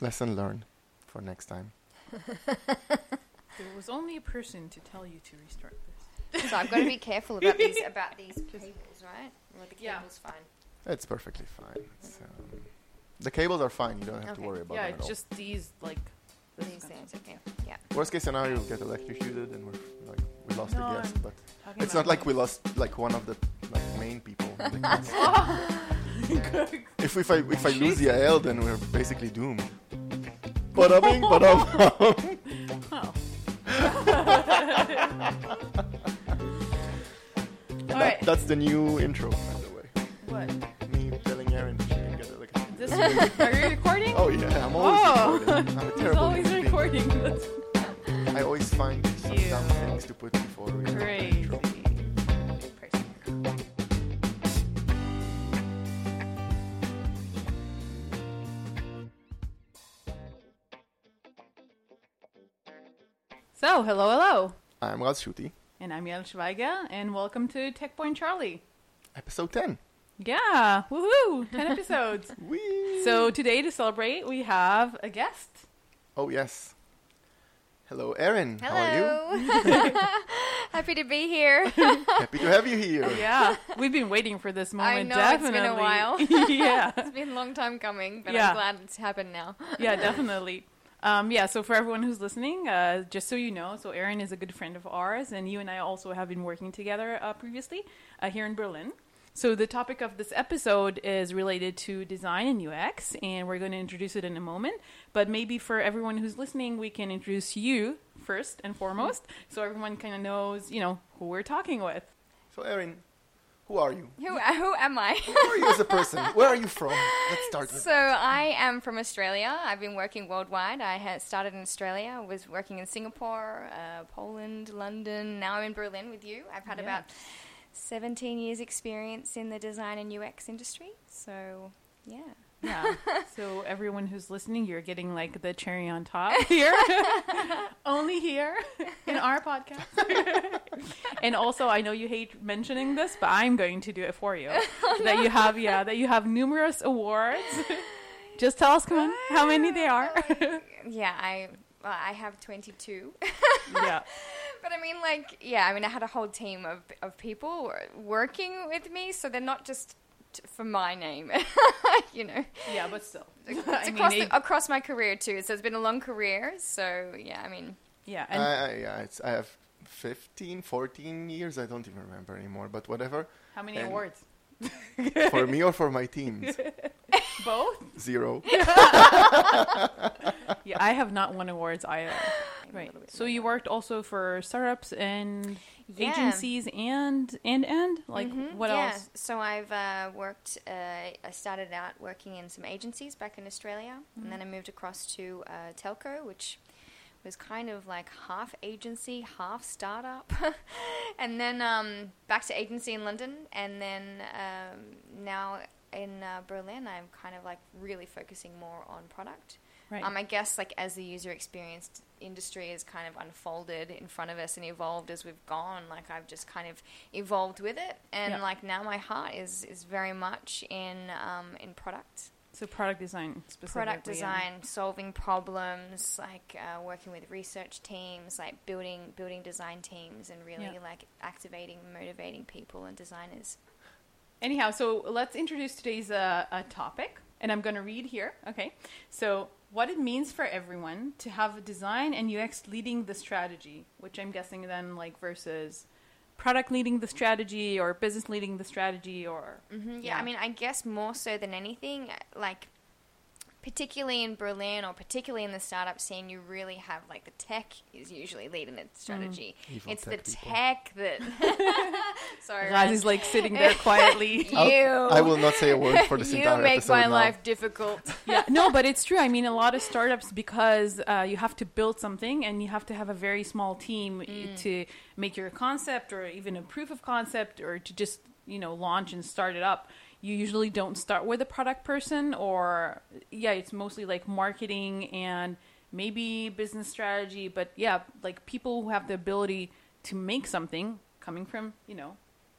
Lesson learned for next time. There was only a person to tell you to restart this. So I've got to be careful about these about these cables, right? Or the Yeah. cable's fine. It's perfectly fine. It's, um, the cables are fine. You don't have to worry about yeah, them at it's all. just these like These things, okay. Yeah. Worst case scenario, we get electrocuted and we're like we lost No, a guest, I'm but it's not like we lost like one of the like main people. in the cast. if if I if I lose Yael, then we're basically doomed. Bada bing, bada bum. Oh. All right. That's the new intro, by the way. What? Me telling that she can get electrocuted. This are you recording? Oh yeah, I'm always Oh. recording. I'm a He's terrible always human being. recording. That's I always find some dumb things to put before we crazy. intro. So, hello, hello. I'm Raz Shuti, And I'm Yael Schweiger, and welcome to Tech Point Charlie. episode 10. Yeah, woohoo! 10 episodes. Whee! So, today to celebrate, we have a guest. Oh yes. Hello, Aaron. How are you? Hello. Happy to be here. Happy to have you here. Yeah, we've been waiting for this moment. I know, it's been a while. yeah, it's been a long time coming, but Yeah. I'm glad it's happened now. yeah, definitely. Um, yeah, so for everyone who's listening, uh, just so you know, so Erin is a good friend of ours, and you and I also have been working together uh, previously uh, here in Berlin. So the topic of this episode is related to design and UX, and we're going to introduce it in a moment. But maybe for everyone who's listening, we can introduce you first and foremost, so everyone kind of knows, you know, who we're talking with. So, Aaron, who are you? Who, who am I? Who are you as a person? Where are you from? Let's start with So I am from Australia. I've been working worldwide. I had started in Australia. I was working in Singapore, uh, Poland, London. Now I'm in Berlin with you. I've had Yeah. about 17 years experience in the design and UX industry. So yeah. Yeah. so everyone who's listening, you're getting like the cherry on top here. Only here in our podcast. and also I know you hate mentioning this, but I'm going to do it for you. Oh, that you have yeah, that you have numerous awards. Just tell us come on how many they are. Yeah, I well, I have 22. yeah. But I mean, like, yeah, I mean, I had a whole team of, of people working with me, so they're not just t- for my name, you know. Yeah, but still. It's I mean, across, the, across my career too. So it's been a long career. So yeah, I mean, yeah, I, and I, yeah, it's, I have 15, 14 years. I don't even remember anymore. But whatever. how many and- awards? For me or for my teams? Both? Zero. Yeah, I have not won awards either. Right. So you worked also for startups and Yeah. agencies and and and like Mhm, what yeah. else? So I've uh, worked. Uh, I started out working in some agencies back in Australia, and then I moved across to uh, telco, which was kind of like half agency, half startup, and then um, back to agency in London, and then um, now in uh, Berlin, I'm kind of like really focusing more on product. Right. Um, I guess like as the user experience industry has kind of unfolded in front of us and evolved as we've gone, like I've just kind of evolved with it, and Yeah. like now my heart is is very much in um, in product, so product design specifically. product yeah. design, solving problems, like uh, working with research teams, like building building design teams, and really Yeah. like activating, motivating people and designers. Anyhow, so let's introduce today's uh, uh, topic, and I'm going to read here. Okay, so what it means for everyone to have a design and UX leading the strategy, which I'm guessing then like versus product leading the strategy or business leading the strategy or hmm yeah. Yeah. I mean, I guess more so than anything, like particularly in Berlin or particularly in the startup scene, you really have like the tech is usually leading the strategy. Evil It's the tech people. tech that. Sorry, Raz Raz. is like sitting there quietly. you. I'll- I will not say a word for this you make my now. life difficult. yeah, no, but it's true. I mean, a lot of startups because uh, you have to build something and you have to have a very small team Mm. to make your concept or even a proof of concept or to just you know launch and start it up. You usually don't start with a product person or yeah, it's mostly like marketing and maybe business strategy. But yeah, like people who have the ability to make something coming from you know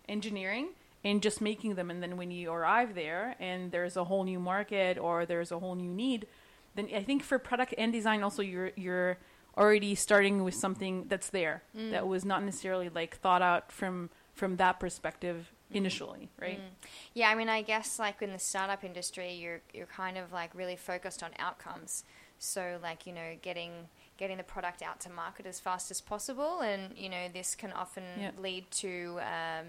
engineering and just making them and then when you arrive there and there's a whole new market or there's a whole new need then I think for product and design also you're you're already starting with something that's there Mm. that was not necessarily like thought out from from that perspective initially, right? Mm. Yeah, I mean, I guess like in the startup industry, you're you're kind of like really focused on outcomes. So like you know, getting getting the product out to market as fast as possible, and you know, this can often Yeah. lead to um,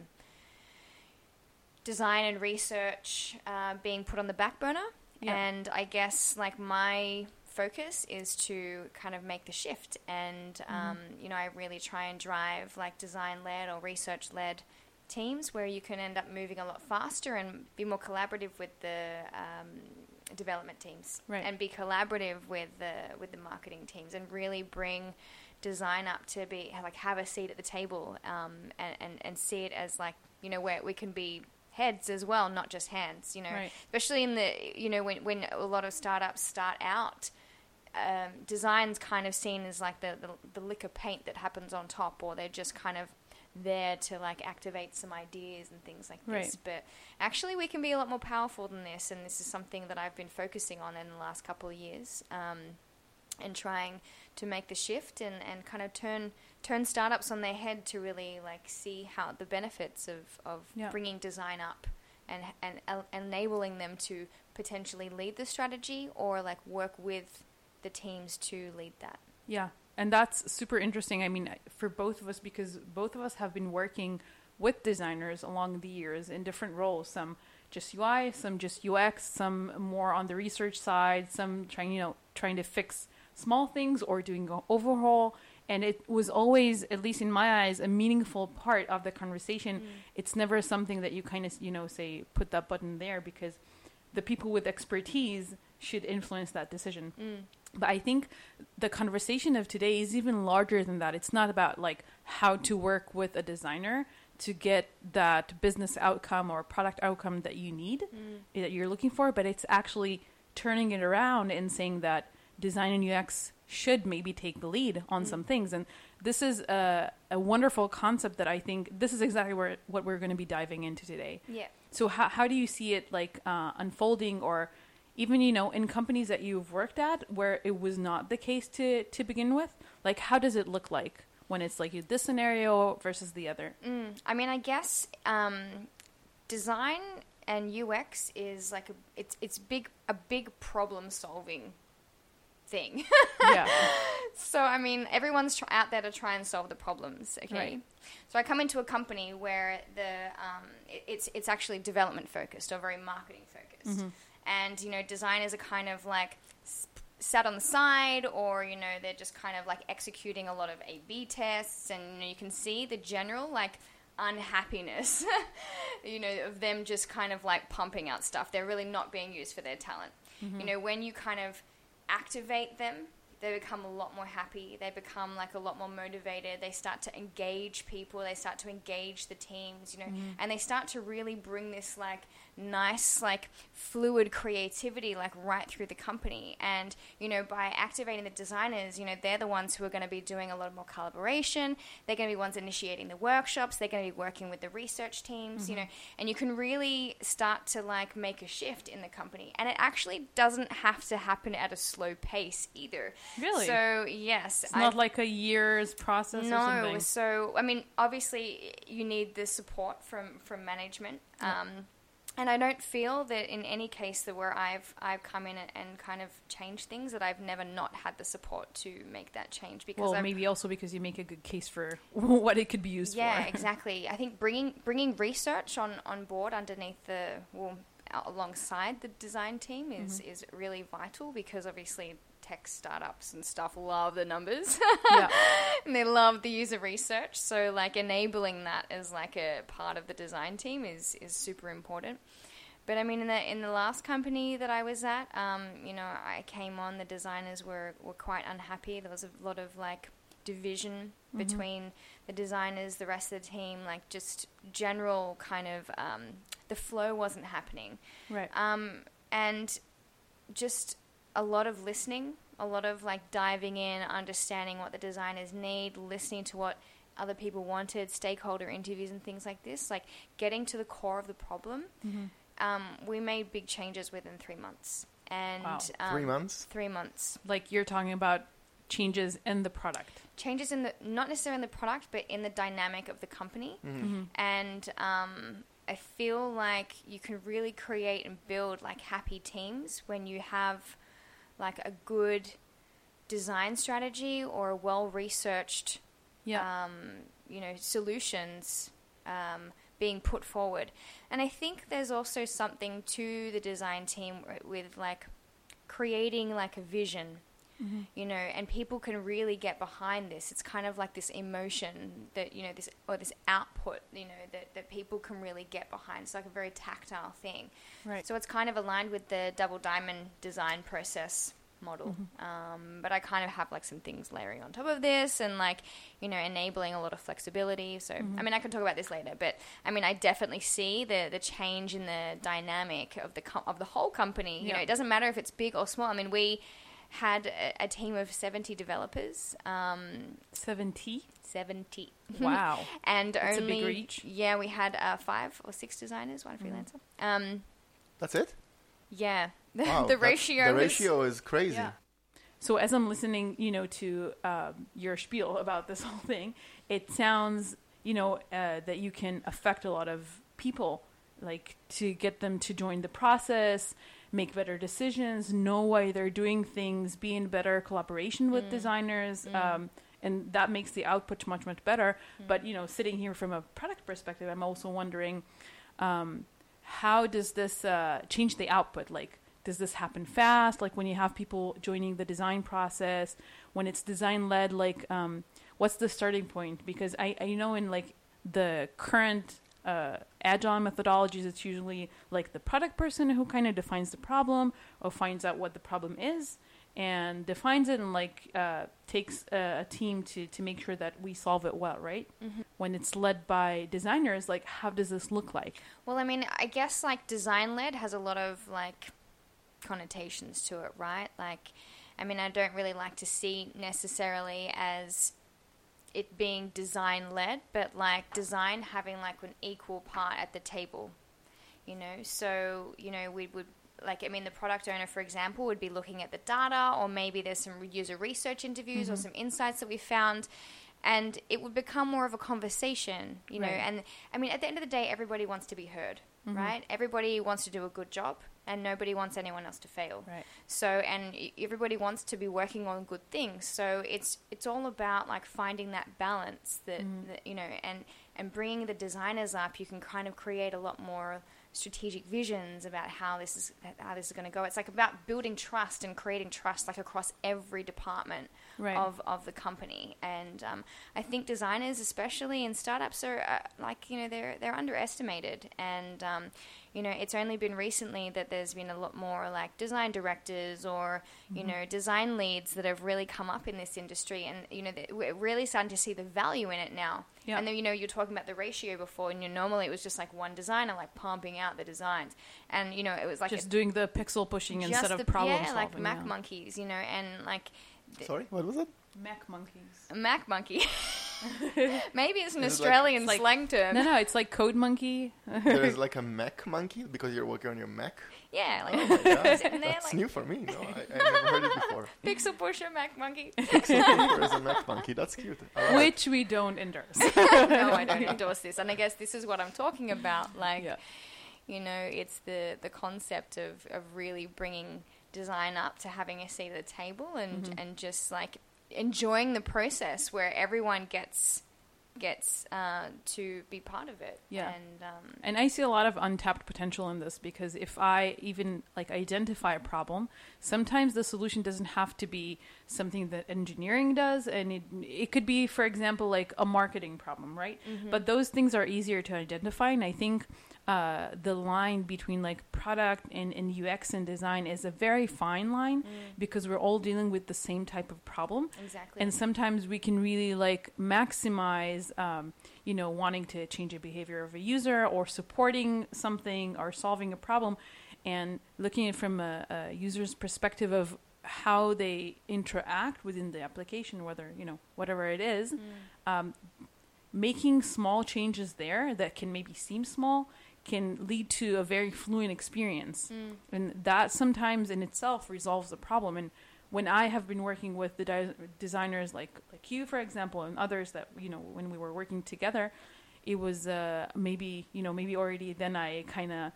design and research uh, being put on the back burner. Yeah. And I guess like my focus is to kind of make the shift, and um, you know, I really try and drive like design led or research led teams where you can end up moving a lot faster and be more collaborative with the um, development teams Right. and be collaborative with the with the marketing teams and really bring design up to be like have a seat at the table um, and, and and see it as like you know where we can be heads as well not just hands you know Right. especially in the you know when when a lot of startups start out um, design's kind of seen as like the, the the lick of paint that happens on top, or they're just kind of there to like activate some ideas and things like this. Right. But actually, we can be a lot more powerful than this, and this is something that I've been focusing on in the last couple of years, um, and trying to make the shift and, and kind of turn turn startups on their head to really like see how the benefits of of Yeah. bringing design up and and enabling them to potentially lead the strategy or like work with the teams to lead that. Yeah, and that's super interesting. I mean, for both of us, because both of us have been working with designers along the years in different roles. Some just UI, some just UX, some more on the research side, some trying, you know, trying to fix small things or doing an overhaul. And it was always, at least in my eyes, a meaningful part of the conversation. Mm. It's never something that you kind of, you know, say, put that button there because the people with expertise should influence that decision. Mm. But I think the conversation of today is even larger than that. It's not about like how to work with a designer to get that business outcome or product outcome that you need, that you're looking for, but it's actually turning it around and saying that design and UX should maybe take the lead on some things. And this is a, a wonderful concept that I think this is exactly where what we're going to be diving into today. Yeah. So how how do you see it like uh, unfolding, or even you know in companies that you've worked at where it was not the case to to begin with? Like how does it look like when it's like this scenario versus the other? Mm, I mean, I guess um, design and UX is like a it's it's big a big problem solving thing. yeah, So I mean, everyone's tr- out there to try and solve the problems. Okay. Right. So I come into a company where the um, it, it's it's actually development focused or very marketing focused, and you know, designers are kind of like sat on the side, or you know, they're just kind of like executing a lot of A/B tests, and you know, you can see the general like unhappiness, you know, of them just kind of like pumping out stuff. They're really not being used for their talent. Mm-hmm. You know, when you kind of activate them, they become a lot more happy. They become like a lot more motivated. They start to engage people. They start to engage the teams, you know, mm. and they start to really bring this like nice, like fluid creativity like right through the company. And, you know, by activating the designers, you know, they're the ones who are going to be doing a lot more collaboration. They're going to be ones initiating the workshops. They're going to be working with the research teams, you mm-hmm. know, and you can really start to like make a shift in the company. And it actually doesn't have to happen at a slow pace either. Really? So, yes. it's not like a year's process or No, something. so I mean, obviously, you need the support from from management, um, and I don't feel that in any case that where I've I've come in and, and kind of changed things that I've never not had the support to make that change because Well, I've, maybe also because you make a good case for what it could be used yeah, for. Yeah, exactly. I think bringing bringing research on on board underneath the well alongside the design team is Mm-hmm. is really vital because obviously tech startups and stuff love the numbers. yeah. and they love the user research. So like enabling that as like a part of the design team is is super important. But I mean, in the in the last company that I was at, um, you know, I came on. The designers were were quite unhappy. There was a lot of like division between the designers, the rest of the team, like just general kind of um, the flow wasn't happening. Right. Um, and just a lot of listening, a lot of like diving in, understanding what the designers need, listening to what other people wanted, stakeholder interviews and things like this, like getting to the core of the problem. Um, we made big changes within three months. and Wow. um, Three months. Three months. Like you're talking about changes in the product. Changes in the not necessarily in the product, but in the dynamic of the company. Mm-hmm. And um, I feel like you can really create and build like happy teams when you have like a good design strategy or a well researched Yeah. um, you know, solutions um, being put forward. And I think there's also something to the design team with like creating like a vision, Mm-hmm. you know, and people can really get behind this. It's kind of like this emotion that, you know, this or this output, you know, that, that people can really get behind. It's like a very tactile thing. right. So it's kind of aligned with the double diamond design process model. Um, but I kind of have like some things layering on top of this and like, you know, enabling a lot of flexibility. So, I mean, I can talk about this later, but I mean, I definitely see the, the change in the dynamic of the, com- of the whole company. You know, it doesn't matter if it's big or small. I mean, we had a, a team of 70 developers, um, 70. 70. Wow. and That's a big only, reach. yeah, we had uh, five or six designers, one freelancer. Um, That's it. yeah, Wow, the ratio. The was- ratio is crazy. Yeah. So as I'm listening, you know, to um, your spiel about this whole thing, it sounds, you know, uh, that you can affect a lot of people, like to get them to join the process, make better decisions, know why they're doing things, be in better collaboration with designers. Um, and that makes the output much much better. But you know, sitting here from a product perspective, I'm also wondering um, how does this uh, change the output? Like, does this happen fast? Like when you have people joining the design process, when it's design led, like um, what's the starting point? Because I, I know in like the current uh, agile methodologies, it's usually like the product person who kind of defines the problem or finds out what the problem is and defines it and like uh, takes a, a team to, to make sure that we solve it well, right? When it's led by designers, like how does this look like? Well, I mean, I guess like design led has a lot of like connotations to it, right? Like, I mean, I don't really like to see necessarily as it being design led, but like design having like an equal part at the table, you know? So, you know, we would like I mean the product owner for example would be looking at the data or maybe there's some user research interviews or mm-hmm. some insights that we found and it would become more of a conversation, you know, and I mean at the end of the day everybody wants to be heard, mm-hmm. right? Everybody wants to do a good job and nobody wants anyone else to fail. Right. So and everybody wants to be working on good things. So it's it's all about like finding that balance that, that you know and and bringing the designers up. You can kind of create a lot more strategic visions about how this is how this is going to go. It's like about building trust and creating trust like across every department Right. of of the company. And um, I think designers, especially in startups, are uh, like you know they're they're underestimated. And um, you know it's only been recently that there's been a lot more like design directors or you Mm-hmm. know design leads that have really come up in this industry. And you know we're really starting to see the value in it now. Yeah. And then you know you're talking about the ratio before, and you normally it was just like one designer like pumping out the designs, and you know it was like Just a, doing the pixel pushing instead the, of problem yeah, solving. like Mac yeah. monkeys, you know, and like Sorry, what was it? Mac monkeys. Mac monkey. Maybe it's an Is it like- Australian It's like- slang term. No, no, it's like code monkey. there is like a Mac monkey because you're working on your Mac. Yeah, like Oh my God, sitting there that's like new for me. No, I, I never heard it before. pixel pusher Mac monkey. There is a Mac monkey. That's cute. I like it. Which we don't endorse. no, I don't endorse this. And I guess this is what I'm talking about. Like, yeah. you know, it's the the concept of of really bringing design up to having a seat at the table and Mm-hmm. and just like enjoying the process where everyone gets gets uh, to be part of it. Yeah. and um, And I see a lot of untapped potential in this because if I even like identify a problem, sometimes the solution doesn't have to be something that engineering does, and it it could be, for example, like a marketing problem, right? But those things are easier to identify, and I think uh, the line between like product and, and UX and design is a very fine line because we're all dealing with the same type of problem exactly. and sometimes we can really like maximize um, you know wanting to change a behavior of a user or supporting something or solving a problem and looking at it from a, a user's perspective of how they interact within the application whether you know whatever it is um, making small changes there that can maybe seem small can lead to a very fluent experience, and that sometimes in itself resolves the problem. And when I have been working with the di- designers like like you, for example, and others that you know when we were working together, it was uh, maybe you know maybe already then I kind of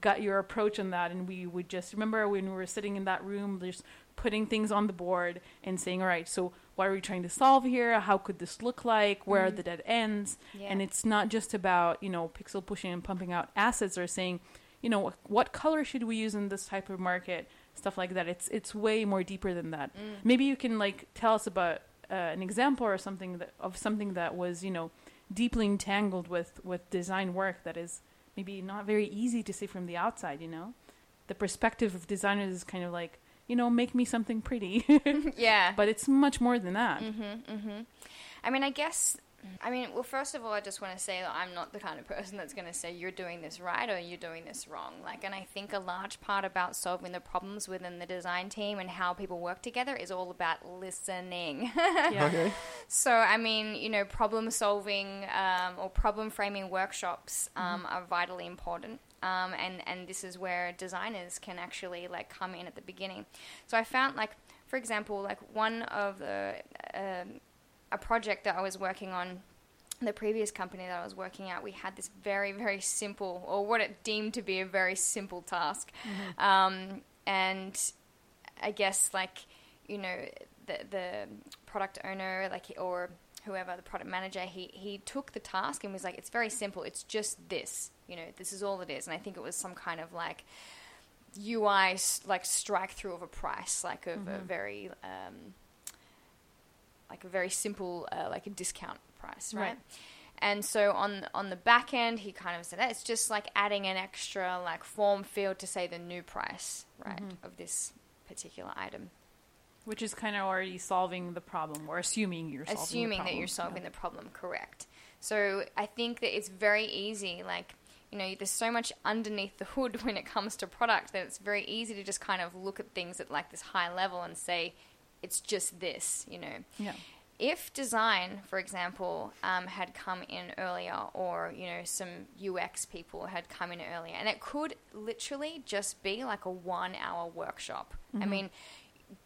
got your approach on that, and we would just remember when we were sitting in that room, just putting things on the board and saying, all right, so what are we trying to solve here? How could this look like? Where are the dead ends? Yeah. And it's not just about you know pixel pushing and pumping out assets or saying, you know, what, color should we use in this type of market? Stuff like that. It's it's way more deeper than that. Maybe you can like tell us about uh, an example or something that of something that was you know deeply entangled with with design work that is maybe not very easy to see from the outside. You know, the perspective of designers is kind of like you know make me something pretty, yeah. but it's much more than that. Mm-hmm, mm-hmm. I mean, I guess. I mean, well, first of all, I just want to say that I'm not the kind of person that's going to say you're doing this right or you're doing this wrong. Like, and I think a large part about solving the problems within the design team and how people work together is all about listening. Yeah. Okay. So, I mean, you know, problem solving um, or problem framing workshops um, are vitally important. Um, and, and this is where designers can actually like come in at the beginning. So I found like, for example, like one of the, um, a project that I was working on the previous company that I was working at, we had this very, very simple, or what it deemed to be a very simple task. Um, and I guess, like, you know, the, the product owner, like, or whoever, the product manager, he, he took the task and was like, it's very simple. It's just this, you know, this is all it is. And I think it was some kind of like, UI like strike through of a price, like of a very um, like a very simple uh, like a discount price, right? Right. And so on on the back end, he kind of said that it's just like adding an extra like form field to say the new price, right, of this particular item, Which is kind of already solving the problem, or assuming you're solving assuming that you're solving the problem correct. So I think that it's very easy, like you know, there's so much underneath the hood when it comes to product that it's very easy to just kind of look at things at like this high level and say it's just this, you know. Yeah. if design, for example, um, had come in earlier, or you know, some UX people had come in earlier, and it could literally just be like a one-hour workshop. I mean,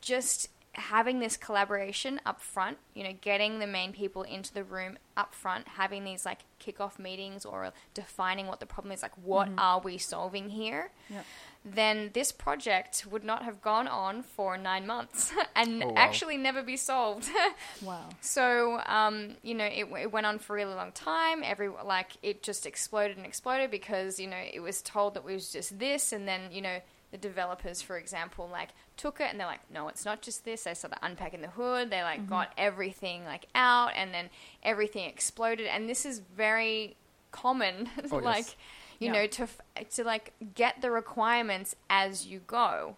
just having this collaboration up front, you know, getting the main people into the room up front, having these like kickoff meetings or defining what the problem is, like what are we solving here? Yep. Then this project would not have gone on for nine months and Oh, wow. actually never be solved. Wow. So, um, you know, it, it went on for a really long time. Every like it just exploded and exploded because you know it was told that it was just this, and then you know the developers, for example, like took it and they're like, no, it's not just this. They started unpacking the hood. They like got everything like out, and then everything exploded. And this is very common, Oh, yes. You Yeah. know, to to like get the requirements as you go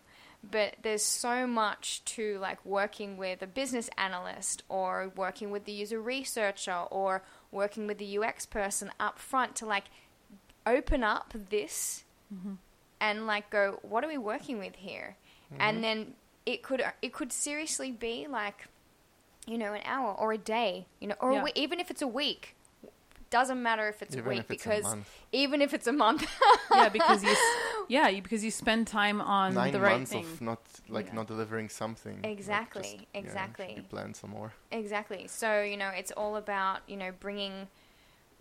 but there's so much to like working with a business analyst or working with the user researcher or working with the UX person up front to like open up this mm-hmm. and like go what are we working with here and mm-hmm. then it could it could seriously be like you know an hour or a day you know or Yeah. we- even if it's a week doesn't matter if it's Even a week if it's a because month. even if it's a month yeah, because you, yeah, you, because you spend time on Nine the right months thing. of not like Yeah. not delivering something. like, Exactly, yeah, should exactly. be some more. Exactly. So you know, it's all about you know bringing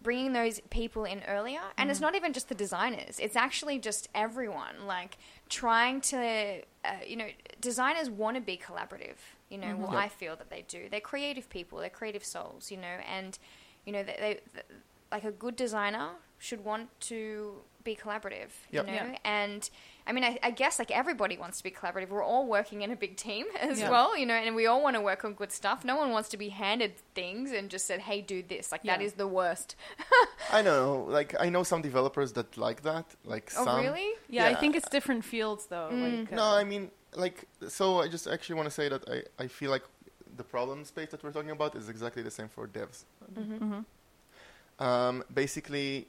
bringing those people in earlier, and it's not even just the designers. It's actually just everyone. Like trying to, uh, you know, designers want to be collaborative. You know, well, Yep. I feel that they do. They're creative people. They're creative souls. You know, and you know, they, they, like a good designer should want to be collaborative. Yep. You know, Yeah. and I mean, I, I guess like everybody wants to be collaborative. We're all working in a big team as Yeah. well, you know, and we all want to work on good stuff. No one wants to be handed things and just said, "Hey, do this." Like that Yeah. is the worst. I know, like I know some developers that like that. Like oh, some. really? Yeah, I think it's different fields though. Like, No, uh, I mean, like, so I just actually want to say that I, I feel like the problem space that we're talking about is exactly the same for devs. mhm. Um, basically,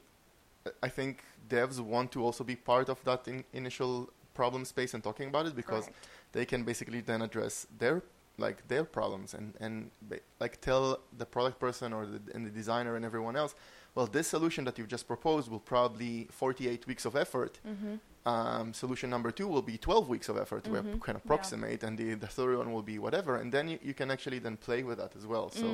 I think devs want to also be part of that in initial problem space and talking about it because Correct. they can basically then address their like their problems and and ba- like tell the product person or the and the designer and everyone else well, this solution that you've just proposed will probably 48 weeks of effort. Mm-hmm. Um, solution number two will be 12 weeks of effort. We Mhm. can approximate, and the, the third one will be whatever. And then you, you can actually then play with that as well. So,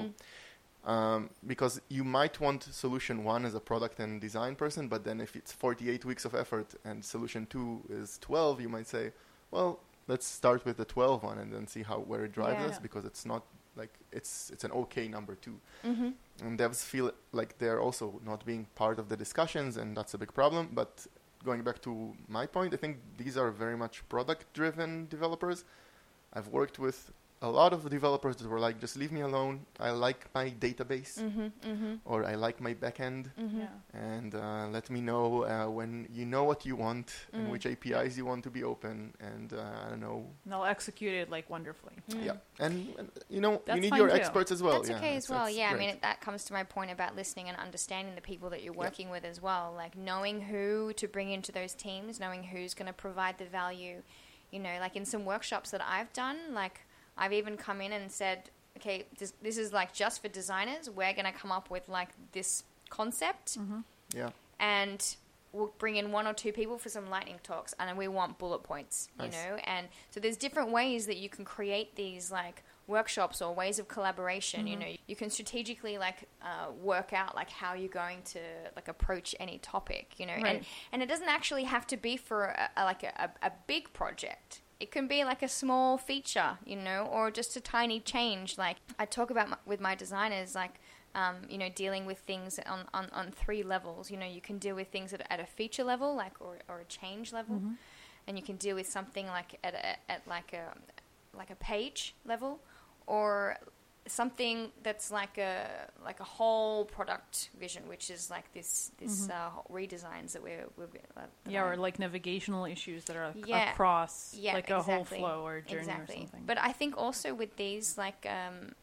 Mm. um, because you might want solution one as a product and design person, but then if it's 48 weeks of effort and solution two is 12, you might say, well, let's start with the 12 one and then see how where it drives Yeah. us because it's not like it's it's an okay number two Mm-hmm. and devs feel like they're also not being part of the discussions and that's a big problem but going back to my point i think these are very much product driven developers. I've worked with a lot of developers that were like just leave me alone i like my database Mm-hmm. Mm-hmm. or i like my backend Mm-hmm. Yeah. and uh, let me know uh, when you know what you want and Mm. which apis you want to be open and uh, i don't know And they'll execute it like wonderfully. yeah and, and you know That's you need your too. experts as well That's yeah, okay as well. that's Yeah, I mean, it, that comes to my point about listening and understanding the people that you're Yeah. working with as well. Like knowing who to bring into those teams, knowing who's going to provide the value. You know, like in some workshops that I've done, like I've even come in and said, okay, this, this is like just for designers. We're going to come up with like this concept. Yeah. And we'll bring in one or two people for some lightning talks and we want bullet points you know? And so there's different ways that you can create these like workshops or ways of collaboration you know? You can strategically like uh, work out like how you're going to like approach any topic you know? And Right. and it doesn't actually have to be for a, a, like a, a, a big project it can be like a small feature you know or just a tiny change. Like i talk about my, with my designers like um, you know, dealing with things on, on, on three levels. You know, you can deal with things at, at a feature level, like or, or a change level, and you can deal with something like at, a, at like a like a page level, or something that's like a like a whole product vision, which is like this this uh, redesigns that we're, we're uh, that Yeah, or I'm- like navigational issues that are Yeah. across yeah, like a exactly. whole flow or journey exactly. or something. But I think also with these like um,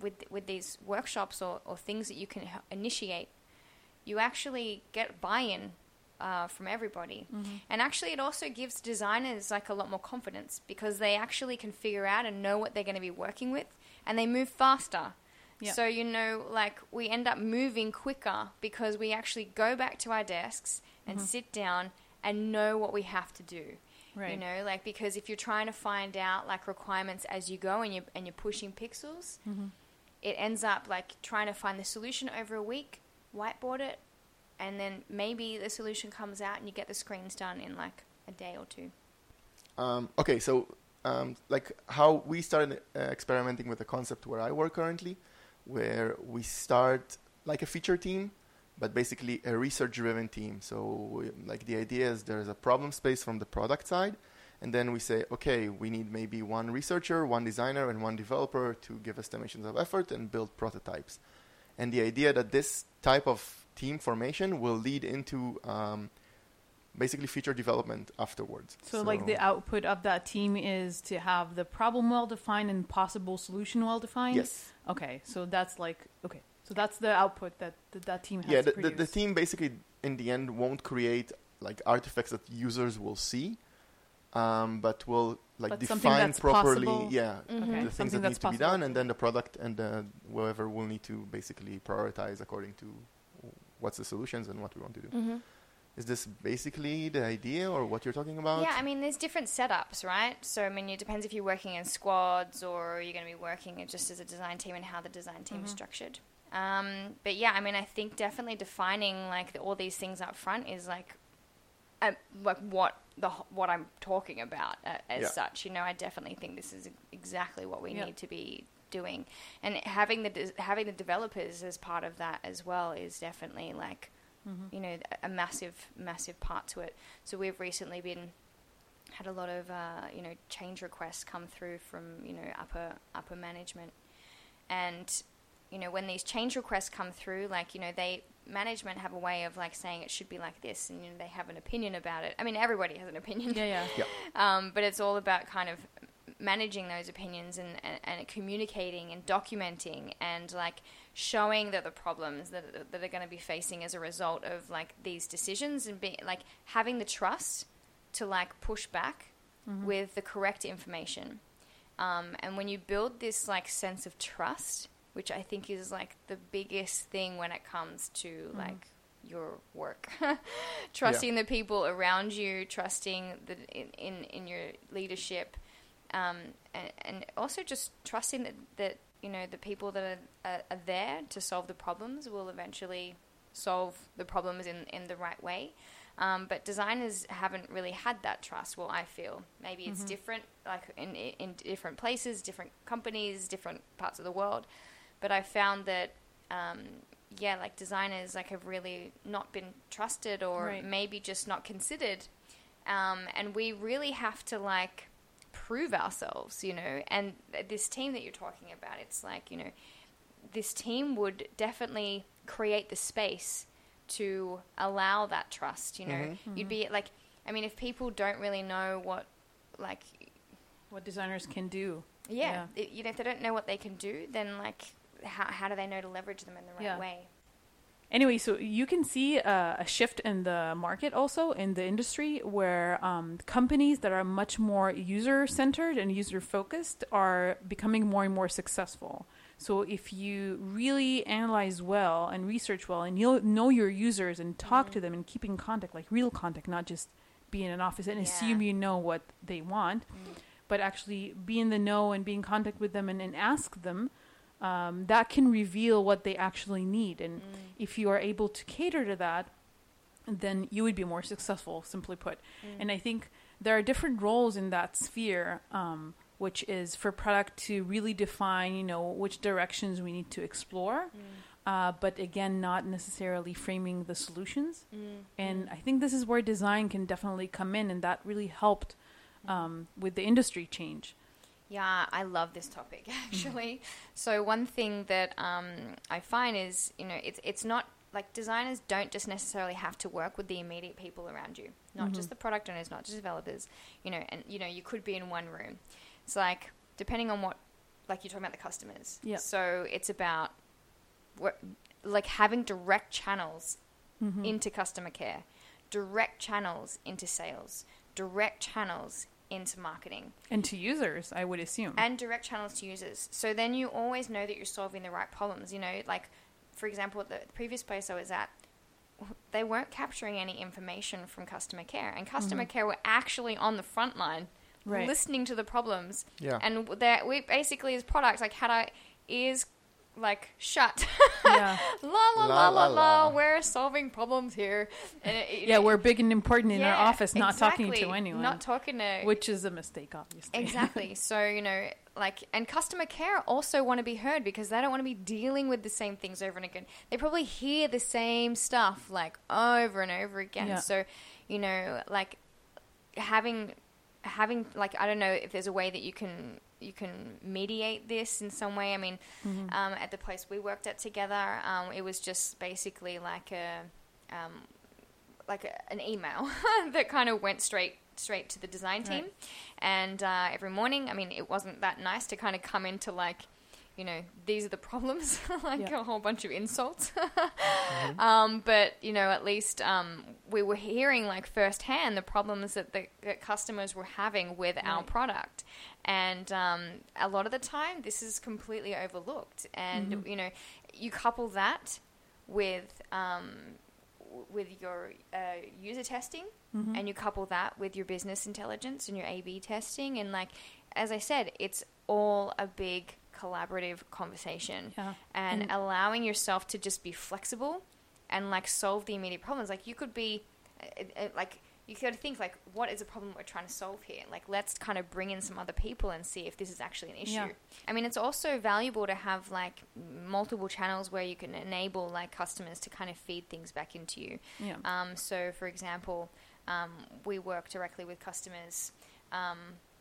with with these workshops or, or things that you can h- initiate, you actually get buy-in uh, from everybody, Mm-hmm. and actually it also gives designers like a lot more confidence because they actually can figure out and know what they're going to be working with, and they move faster. Yeah. So you know, like we end up moving quicker because we actually go back to our desks and Mm-hmm. sit down and know what we have to do. Right. You know, like because if you're trying to find out like requirements as you go and you and you're pushing pixels, Mm-hmm. it ends up like trying to find the solution over a week, whiteboard it, and then maybe the solution comes out and you get the screens done in like a day or two. Um, okay, so um, like how we started uh, experimenting with the concept where I work currently, where we start like a feature team, but basically a research-driven team. So like the idea is there's a problem space from the product side, and then we say, okay, we need maybe one researcher, one designer, and one developer to give estimations of effort and build prototypes. And the idea that this type of team formation will lead into um, basically feature development afterwards. So, like the output of that team is to have the problem well defined and possible solution well defined. yes, Okay, so that's like okay, so that's the output that that, that team has yeah. The, the, the team basically in the end won't create like artifacts that users will see, um, but will like But define properly. possible. Yeah, Mhm. Okay, the things something that that's need to be done, and then the product and uh, whoever will need to basically prioritize according to what's the solutions and what we want to do. Mm-hmm. Is this basically the idea or what you're talking about? Yeah, I mean, there's different setups, right? So, I mean, it depends if you're working in squads or you're going to be working just as a design team and how the design team is structured. Um, but yeah, I mean, I think definitely defining like the, all these things up front is like, uh, like what the what I'm talking about uh, as Yeah. such. You know, I definitely think this is exactly what we Yeah. need to be doing, and having the des- having the developers as part of that as well is definitely like you know a massive massive part to it. So we've recently been had a lot of uh, you know change requests come through from you know upper upper management. And you know when these change requests come through like you know they management have a way of like saying it should be like this and you know they have an opinion about it. I mean everybody has an opinion. Yeah, yeah. um, but it's all about kind of managing those opinions and, and, and communicating and documenting and like showing that the problems that, that are going to be facing as a result of like these decisions and be like having the trust to like push back with the correct information. Um, and when you build this like sense of trust which I think is like the biggest thing when it comes to like your work. trusting the people around you, trusting the, in, in, in your leadership, um, and, and also just trusting that, that you know the people that are, are, are there to solve the problems will eventually solve the problems in, in the right way. Um, but designers haven't really had that trust. Well, I feel maybe it's different, like in in different places, different companies, different parts of the world. But I found that, um, yeah, like designers like have really not been trusted or Right. maybe just not considered. Um, and we really have to like prove ourselves, you know. And this team that you're talking about, it's like you know, this team would definitely create the space to allow that trust. You know, Mm-hmm. you'd be like, I mean, if people don't really know what, like, What designers can do. yeah, i- you know, if they don't know what they can do, then like, how how do they know to leverage them in the right Yeah. way? Anyway, so you can see uh, a shift in the market also in the industry where um, companies that are much more user centered and user focused are becoming more and more successful. So if you really analyze well and research well and you'll know your users and talk to them and keep in contact, like real contact, not just be in an office and Yeah. assume you know what they want, but actually be in the know and be in contact with them and, and ask them, um, that can reveal what they actually need. And if you are able to cater to that, then you would be more successful, simply put. And I think there are different roles in that sphere, um, which is for product to really define, you know, which directions we need to explore. Uh, but again, not necessarily framing the solutions. And I think this is where design can definitely come in, and that really helped um, with the industry change. Yeah, I love this topic mm-hmm. actually. So one thing that um, I find is, you know, it's it's not like designers don't just necessarily have to work with the immediate people around you, not just mm-hmm. the product owners, not just developers. You know, and you know, you could be in one room. It's like depending on what, like you're talking about the customers. Yeah. So it's about, what, like having direct channels mm-hmm. into customer care, direct channels into sales, direct channels into marketing And to users, I would assume. and direct channels to users. So then you always know that you're solving the right problems. You know, like for example, at the previous place I was at, they weren't capturing any information from customer care, and customer mm-hmm. care were actually on the front line, Right. listening to the problems. Yeah. And that we basically as products like had our ears like shut. yeah. la la la La, la la, la. la. We're solving problems here. And it, it- Yeah, we're big and important in our office, not talking to anyone. Not talking to which is a mistake, obviously. Exactly. so, you know, like, and customer care also want to be heard because they don't want to be dealing with the same things over and again. They probably hear the same stuff like over and over again. Yeah. So, you know, like having, having, like, I don't know if there's a way that you can, you can mediate this in some way. I mean, Mm-hmm. um, at the place we worked at together, um, it was just basically like a, um, like a, an email that kind of went straight straight to the design team. Right. And uh, every morning, I mean, it wasn't that nice to kind of come into like, you know, these are the problems, like a whole bunch of insults. um, but you know, at least um, we were hearing like firsthand the problems that the that customers were having with our product. And um, a lot of the time, this is completely overlooked. And Mm-hmm. you know, you couple that with um, with your uh, user testing, Mm-hmm. and you couple that with your business intelligence and your A/B testing, and like as I said, it's all a big collaborative conversation, Yeah. and, And- allowing yourself to just be flexible and like solve the immediate problems. Like you could be, uh, uh, like you could think like, what is a problem we're trying to solve here? Like let's kind of bring in some other people and see if this is actually an issue. Yeah. I mean, it's also valuable to have like multiple channels where you can enable like customers to kind of feed things back into you. Yeah. Um, so, for example, um, we work directly with customers. Um,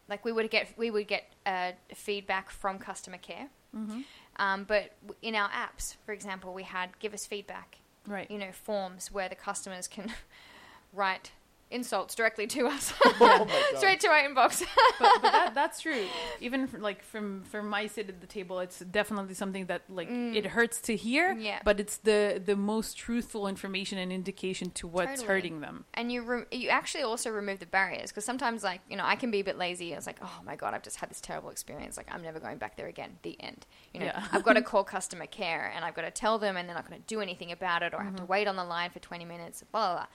like we would get we would get uh, feedback from customer care, Mm-hmm. um, but in our apps, for example, we had give us feedback. Right. You know, forms where the customers can write insults directly to us, Oh straight to our inbox. but, but that, that's true. Even from, like from from my seat at the table, it's definitely something that like it hurts to hear. Mm. Yeah. But it's the the most truthful information and indication to what's Totally. hurting them. and you re- you actually also remove the barriers because sometimes like you know I can be a bit lazy. It's like oh my god, I've just had this terrible experience. Like I'm never going back there again. The end. You know, Yeah. I've got to call customer care and I've got to tell them, and they're not going to do anything about it, or I have to wait on the line for 20 minutes. Blah blah. blah.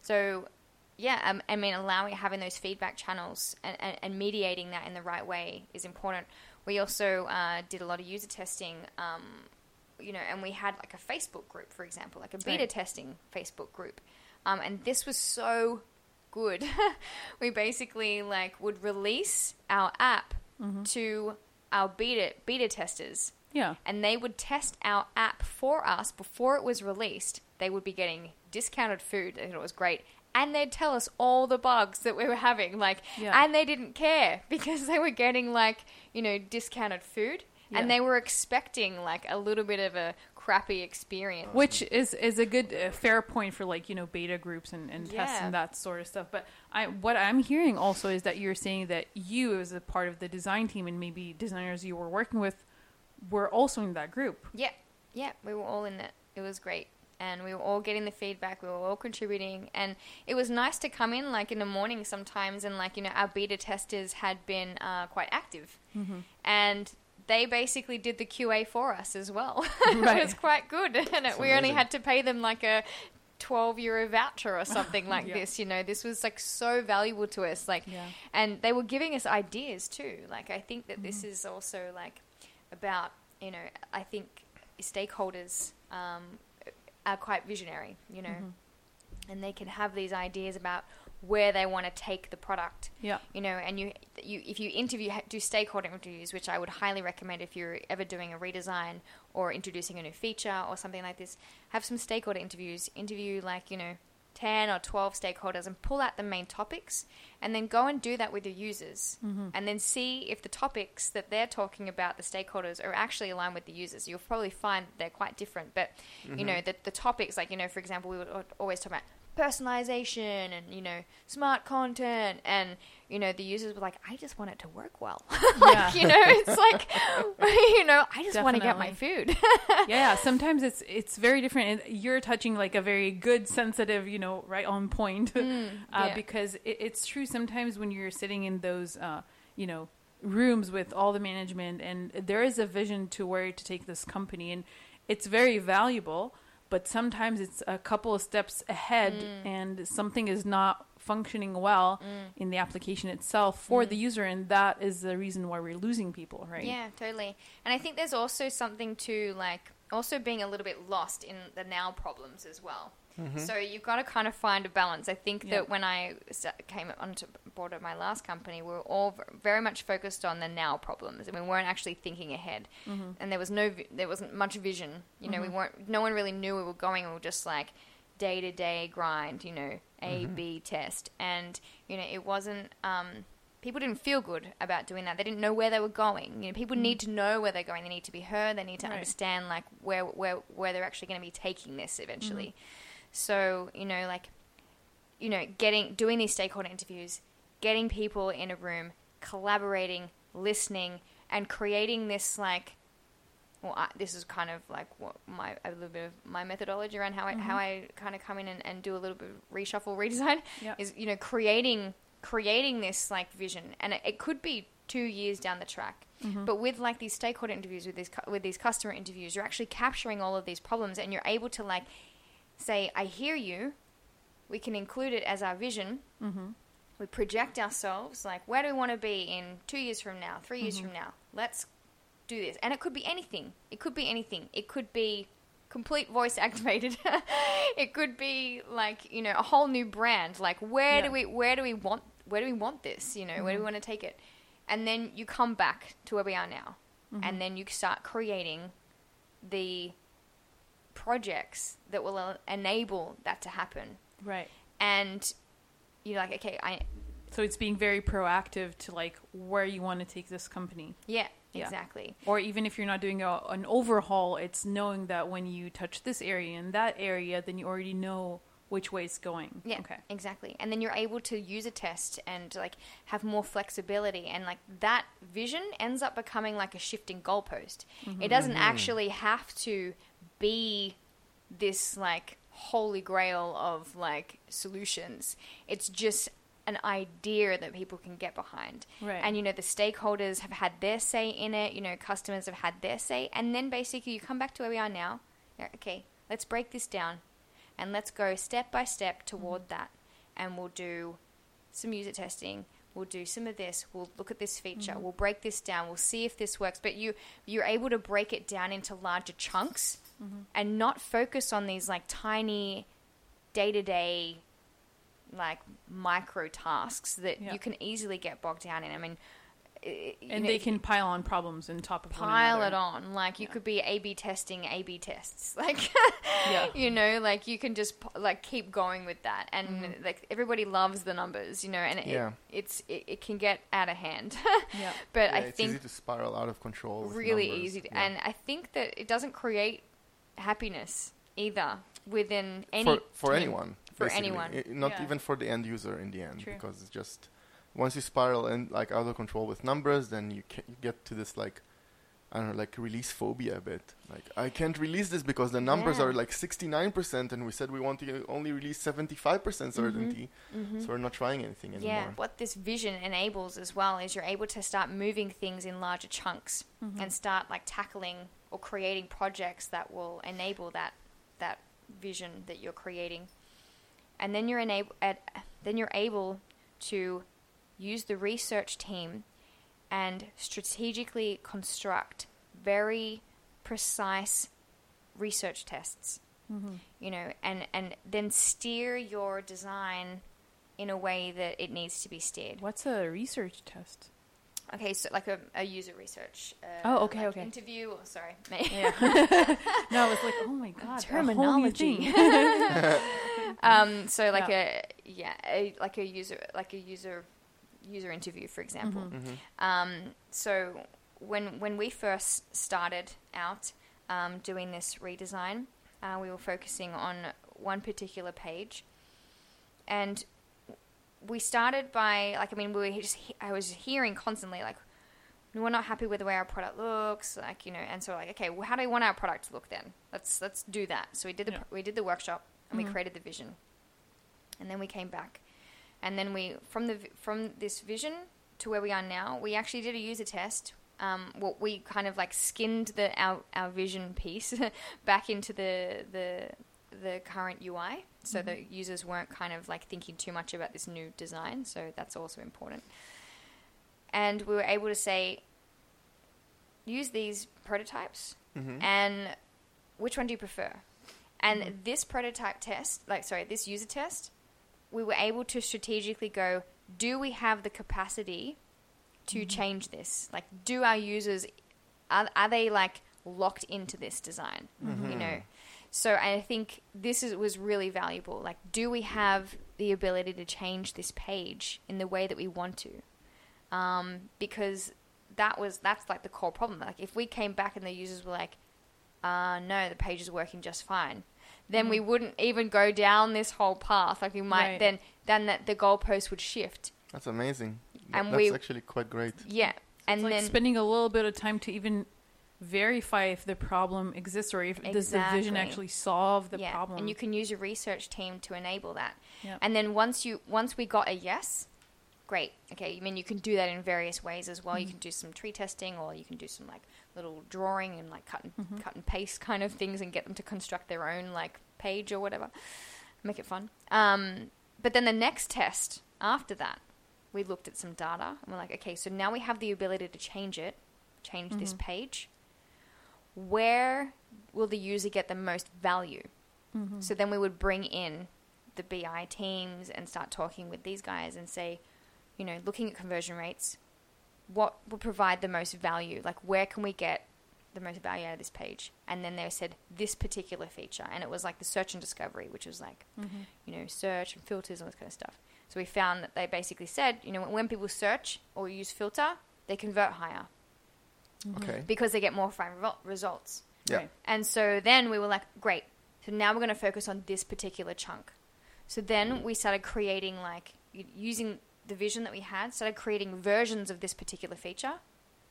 So yeah, um, I mean, allowing having those feedback channels and, and, and mediating that in the right way is important. We also uh, did a lot of user testing. Um, you know, and we had like a Facebook group, for example, like a beta Right. testing Facebook group. Um, and this was so good. we basically like would release our app to our beta beta testers, Yeah. and they would test our app for us before it was released. They would be getting discounted food, and it was great. And they'd tell us all the bugs that we were having, like, Yeah. and they didn't care because they were getting like, you know, discounted food, Yeah. and they were expecting like a little bit of a crappy experience. Which is is a good uh, fair point for like you know beta groups and, and tests and that sort of stuff. But I what I'm hearing also is that you're saying that you as a part of the design team and maybe designers you were working with were also in that group. Yeah, yeah, we were all in it. It was great. And we were all getting the feedback, we were all contributing. And it was nice to come in, like, in the morning sometimes, and, like, you know, our beta testers had been uh, quite active. And they basically did the QA for us as well. it was quite good. And it, we only had to pay them, like, a 12 euro voucher or something like Yeah. this, you know. This was, like, so valuable to us. Like, Yeah. and they were giving us ideas too. Like I think that this Mm-hmm. is also like about you know I think stakeholders um, are quite visionary, you know, Mm-hmm. and they can have these ideas about where they want to take the product. Yeah. You know, and you you if you interview do stakeholder interviews, which I would highly recommend if you're ever doing a redesign or introducing a new feature or something like this, have some stakeholder interviews. Interview like you know. 10 or 12 stakeholders and pull out the main topics and then go and do that with your users. Mm-hmm. And then see if the topics that they're talking about the stakeholders are actually aligned with the users. You'll probably find they're quite different but you know mm-hmm. the, the topics like you know for example we would always talk about personalization and you know smart content and you know the users were like i just want it to work well like Yeah. you know it's like you know i just want to get my food yeah sometimes it's it's very different you're touching like a very good sensitive you know right on point uh, Mm, yeah. because it, it's true sometimes when you're sitting in those uh, you know rooms with all the management and there is a vision to where to take this company and it's very valuable but sometimes it's a couple of steps ahead Mm. and something is not functioning well mm. in the application itself for Mm. the user and that is the reason why we're losing people right Yeah, totally. And I think there's also something to like also being a little bit lost in the now problems as well. Mm-hmm. So you've got to kind of find a balance. I think Yeah. that when I sta- came onto board at my last company, we were all very much focused on the now problems, and we weren't actually thinking ahead. Mm-hmm. And there was no, there wasn't much vision. You know, we mm-hmm. weren't. No one really knew we were going. We were just like day to day grind. You know, A mm-hmm. B test, and you know, it wasn't. Um, people didn't feel good about doing that. They didn't know where they were going. You know, people mm. need to know where they're going. They need to be heard. They need to Right. understand like where where where they're actually going to be taking this eventually. Mm-hmm. So you know, like you know, getting doing these stakeholder interviews, getting people in a room, collaborating, listening, and creating this like. Well, I, this is kind of like what my a little bit of my methodology around how I how mm-hmm. I kind of come in and, and do a little bit of reshuffle, redesign Yeah. is you know creating creating this like vision, and it, it could be two years down the track. Mm-hmm. But with like these stakeholder interviews, with these cu- with these customer interviews, you're actually capturing all of these problems, and you're able to like say, "I hear you." We can include it as our vision. mm-hmm. We project ourselves like, where do we want to be in two years from now, 3 years mm-hmm. from now? Let's do this, and it could be anything. It could be anything. It could be complete voice activated. it could be like you know a whole new brand. Like where Yeah. do we where do we want where do we want this? You know where do we mm-hmm. want to take it? And then you come back to where we are now, mm-hmm. and then you start creating the projects that will enable that to happen. right And you're like, okay, I So it's being very proactive to like where you want to take this company. yeah, Yeah. exactly. Or even if you're not doing a, an overhaul, it's knowing that when you touch this area and that area, then you already know which way it's going. Yeah, Okay. exactly. And then you're able to use a test and like have more flexibility, and like that vision ends up becoming like a shifting goalpost. Mm-hmm. It doesn't mm-hmm. actually have to be this like holy grail of like solutions. It's just an idea that people can get behind. Right. And you know the stakeholders have had their say in it. You know customers have had their say, and then basically you come back to where we are now. Okay, let's break this down and let's go step by step toward mm-hmm. that. And we'll do some user testing. We'll do some of this. We'll look at this feature. Mm-hmm. We'll break this down. We'll see if this works. But you you're able to break it down into larger chunks mm-hmm. and not focus on these like tiny day to day like micro tasks that Yeah. you can easily get bogged down in. I mean, i- And know, they can pile on problems on top of pile another. it on. Like you Yeah. could be A/B testing A/B tests. Like Yeah. you know, like you can just like keep going with that, and Mm-hmm. like everybody loves the numbers, you know, and it, Yeah. it's it, it can get out of hand. Yeah. but Yeah, I it's think easy to spiral out of control. really numbers. easy, to, Yeah. and I think that it doesn't create happiness either within any for for anyone. For basically. anyone. I- not Yeah. even for the end user in the end, True. because it's just once you spiral and like out of control with numbers, then you, ca- you get to this like I don't know, like release phobia a bit. Like I can't release this because the numbers Yeah. are like sixty nine percent, and we said we want to only release seventy five percent certainty, Mhm. so we're not trying anything anymore. Yeah, what this vision enables as well is you're able to start moving things in larger chunks Mm-hmm. and start like tackling or creating projects that will enable that that vision that you're creating. And then you're enable at, then you're able to use the research team and strategically construct very precise research tests Mm-hmm. you know, and and then steer your design in a way that it needs to be steered. What's a research test? Okay, so like a, a user research. Uh, Oh, okay, like okay. Interview. Or, sorry, Yeah. no, I was like, oh my god, a whole new Terminology. um, so like a yeah, a, like a user like a user user interview, for example. Mhm. Um, so when when we first started out um, doing this redesign, uh, we were focusing on one particular page, and we started by like I mean we were just I was hearing constantly like we're not happy with the way our product looks like you know and so like okay well how do we want our product to look then? Let's let's do that. So we did the Yeah. we did the workshop and Mhm. we created the vision. And then we came back. And then we from the from this vision to where we are now we actually did a user test. Um, what we kind of like skinned the our, our vision piece back into the the the current UI so the users weren't kind of like thinking too much about this new design so that's also important and we were able to say use these prototypes Mhm. and which one do you prefer and Mhm. this prototype test like sorry this user test we were able to strategically go do we have the capacity to change this like do our users are, are they like locked into this design you Mhm. know so i think this is, was really valuable. Like do we have the ability to change this page in the way that we want to? Um, because that was that's like the core problem. Like if we came back and the users were like uh, no the page is working just fine then we wouldn't even go down this whole path. Like we might Right. then then that the goalpost would shift. That's amazing. Th- And That's we- actually quite great. yeah. And it's like then spending a little bit of time to even verify if the problem exists or if does the vision actually solve the yeah, problem. and you can use your research team to enable that. And then once you once we got a yes, great. Okay, I mean you can do that in various ways as well. You Mm-hmm. can do some tree testing, or you can do some like little drawing and like cut and Mhm. cut and paste kind of things, and get them to construct their own like page or whatever. Make it fun. Um, but then the next test after that, we looked at some data and we're like, okay, so now we have the ability to change it, change this Mhm. page. Where will the user get the most value? Mhm. So then we would bring in the BI teams and start talking with these guys and say, you know, looking at conversion rates, what will provide the most value? Like, where can we get the most value out of this page? And then they said this particular feature, and it was like the search and discovery, which was like, Mhm. you know, search and filters and all this kind of stuff. So we found that they basically said, you know, when people search or use filter, they convert higher. Okay. because they get more fine re- results. Yeah. And so then we were like, great. So now we're going to focus on this particular chunk. So then we started creating like using the vision that we had, started creating versions of this particular feature,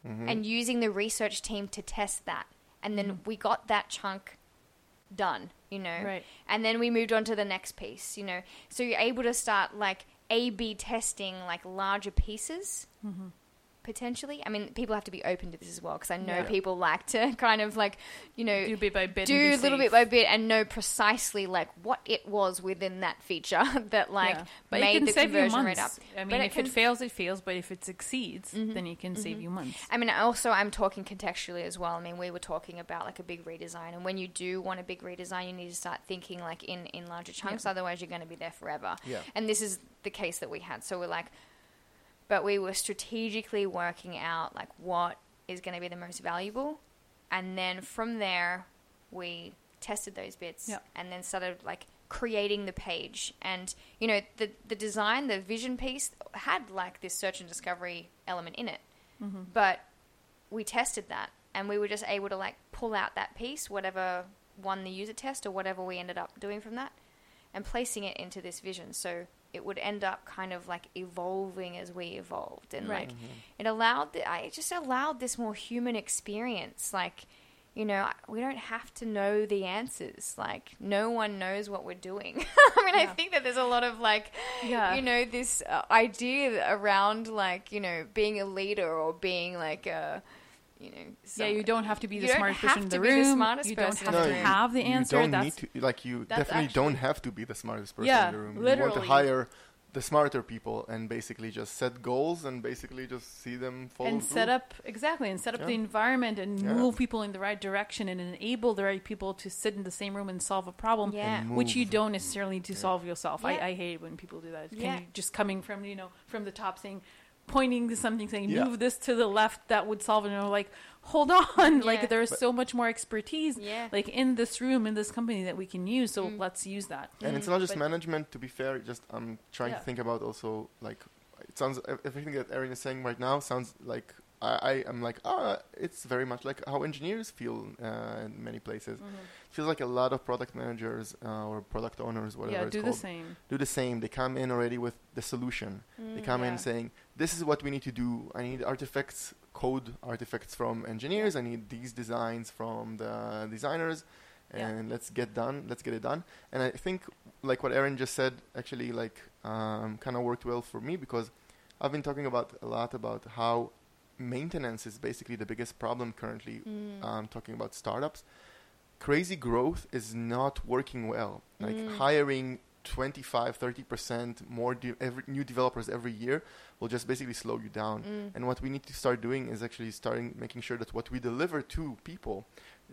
Mhm. and using the research team to test that. And then we got that chunk done, you know. Right. And then we moved on to the next piece, you know. So you're able to start like A B testing like larger pieces Mm-hmm. Potentially. I mean, people have to be open to this as well because I know Yeah. people like to kind of like, you know, Do bit by bit. do a little safe. bit by bit and know precisely like what it was within that feature that like Yeah. but made it can the save you conversion months. rate up. I mean, But it if can- it fails, it fails. But if it succeeds, Mhm. then it can save Mhm. you months. I mean, also I'm talking contextually as well. I mean, we were talking about like a big redesign, and when you do want a big redesign, you need to start thinking like in in larger chunks. Otherwise, you're going to be there forever. Yeah. And this is the case that we had. So we're like, but we were strategically working out like what is going to be the most valuable, and then from there, we tested those bits, Yeah. and then started like creating the page. And you know, the the design, the vision piece had like this search and discovery element in it, Mm-hmm. but we tested that, and we were just able to like pull out that piece, whatever won the user test or whatever we ended up doing from that, and placing it into this vision. So it would end up kind of like evolving as we evolved, and Right. like it allowed. The, I it just allowed this more human experience, like. You know, we don't have to know the answers. Like, no one knows what we're doing. I mean, I think that there's a lot of like, Yeah. you know, this uh, idea around like, you know, being a leader or being like a, you know, yeah, you don't have to be the smartest person in the be the room. smartest you don't person have in to have the answer. You don't That's need to like you that's definitely don't have to be the smartest person Yeah, in the room. You literally. want to hire the smarter people and basically just set goals and basically just see them follow and through. set up exactly and set up Yeah. the environment and Yeah. move people in the right direction and enable the right people to sit in the same room and solve a problem Yeah. Which you don't necessarily need to solve yourself Yeah. I, I hate when people do that Can Yeah. you just coming from you know from the top saying pointing to something saying Yeah. move this to the left that would solve it and you're like hold on Yeah. like there's But- so much more expertise Yeah. like in this room in this company that we can use so Mm. let's use that And it's not just But- management. To be fair, just I'm trying Yeah. to think about also like it sounds everything that Erin is saying right now sounds like I, I am like ah it's very much like how engineers feel uh, in many places. feels like a lot of product managers uh, or product owners whatever yeah it's do called the same do the same. They come in already with the solution. They come yeah. in saying, "This is what we need to do. I need artifacts, code artifacts from engineers. I need these designs from the designers, Yeah. and let's get done. Let's get it done." And I think, like what Aaron just said, actually, like, um, kind of worked well for me because I've been talking about a lot about how maintenance is basically the biggest problem currently. Mm. Um, talking about startups, crazy growth is not working well. Like Mm. hiring 25, 30% more de- every, new developers every year will just basically slow you down. Mm. And what we need to start doing is actually starting making sure that what we deliver to people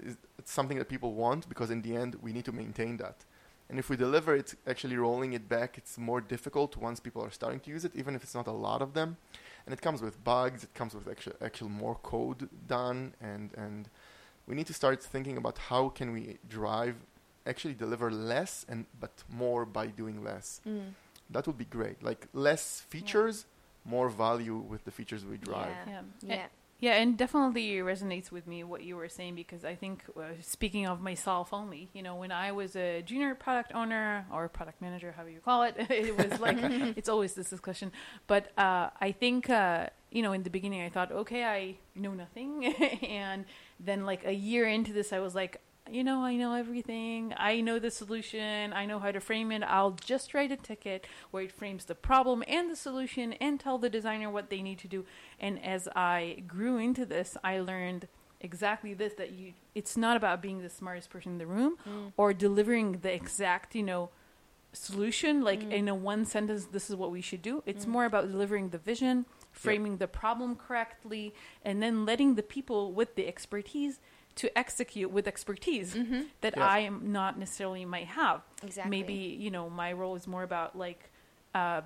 is it's something that people want because in the end we need to maintain that. And if we deliver it, actually rolling it back, it's more difficult once people are starting to use it, even if it's not a lot of them. And it comes with bugs, it comes with actual, actual more code done, and, and we need to start thinking about how can we drive, actually deliver less and but more by doing less. Mm. That would be great. Like less features, more value with the features we drive. Yeah. yeah Yeah. Yeah, and definitely resonates with me what you were saying because I think, uh, speaking of myself only, you know, when I was a junior product owner or product manager, however you call it, it was like it's always this discussion. But uh, I think, uh, you know, in the beginning, I thought, okay, I know nothing, and then like a year into this, I was like, you know, I know everything. I know the solution. I know how to frame it. I'll just write a ticket where it frames the problem and the solution and tell the designer what they need to do. And as I grew into this, I learned exactly this that you it's not about being the smartest person in the room Mm. or delivering the exact, you know, solution like Mm. in a one sentence this is what we should do. It's Mm. more about delivering the vision, framing the problem correctly and then letting the people with the expertise to execute with expertise Mm-hmm. that Yeah. I am not necessarily might have. Exactly. Maybe you know my role is more about like uh,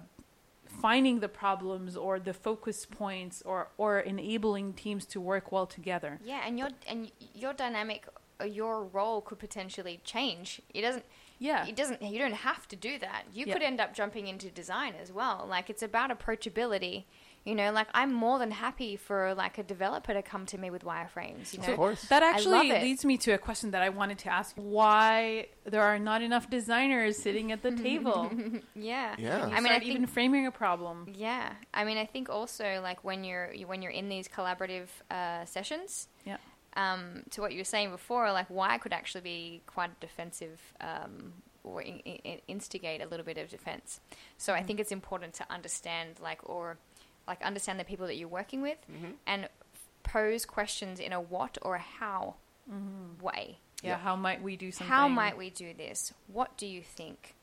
finding the problems or the focus points or or enabling teams to work well together. Yeah, and your and your dynamic, uh, your role could potentially change. It doesn't. Yeah, It doesn't. You don't have to do that. You Yeah. could end up jumping into design as well. Like it's about approachability. You know, like I'm more than happy for like a developer to come to me with wireframes. You Of know, course. That actually leads me to a question that I wanted to ask: Why there are not enough designers sitting at the table? yeah, Yeah. I mean, I think even framing a problem. Yeah, I mean, I think also like when you're when you're in these collaborative uh, sessions, Yeah. um, to what you were saying before, like why could actually be quite defensive um, or in, in, instigate a little bit of defense. So I think it's important to understand like or like understand the people that you're working with Mhm. and pose questions in a what or a how way. Yeah, Yeah. how might we do something? How might we do this? What do you think?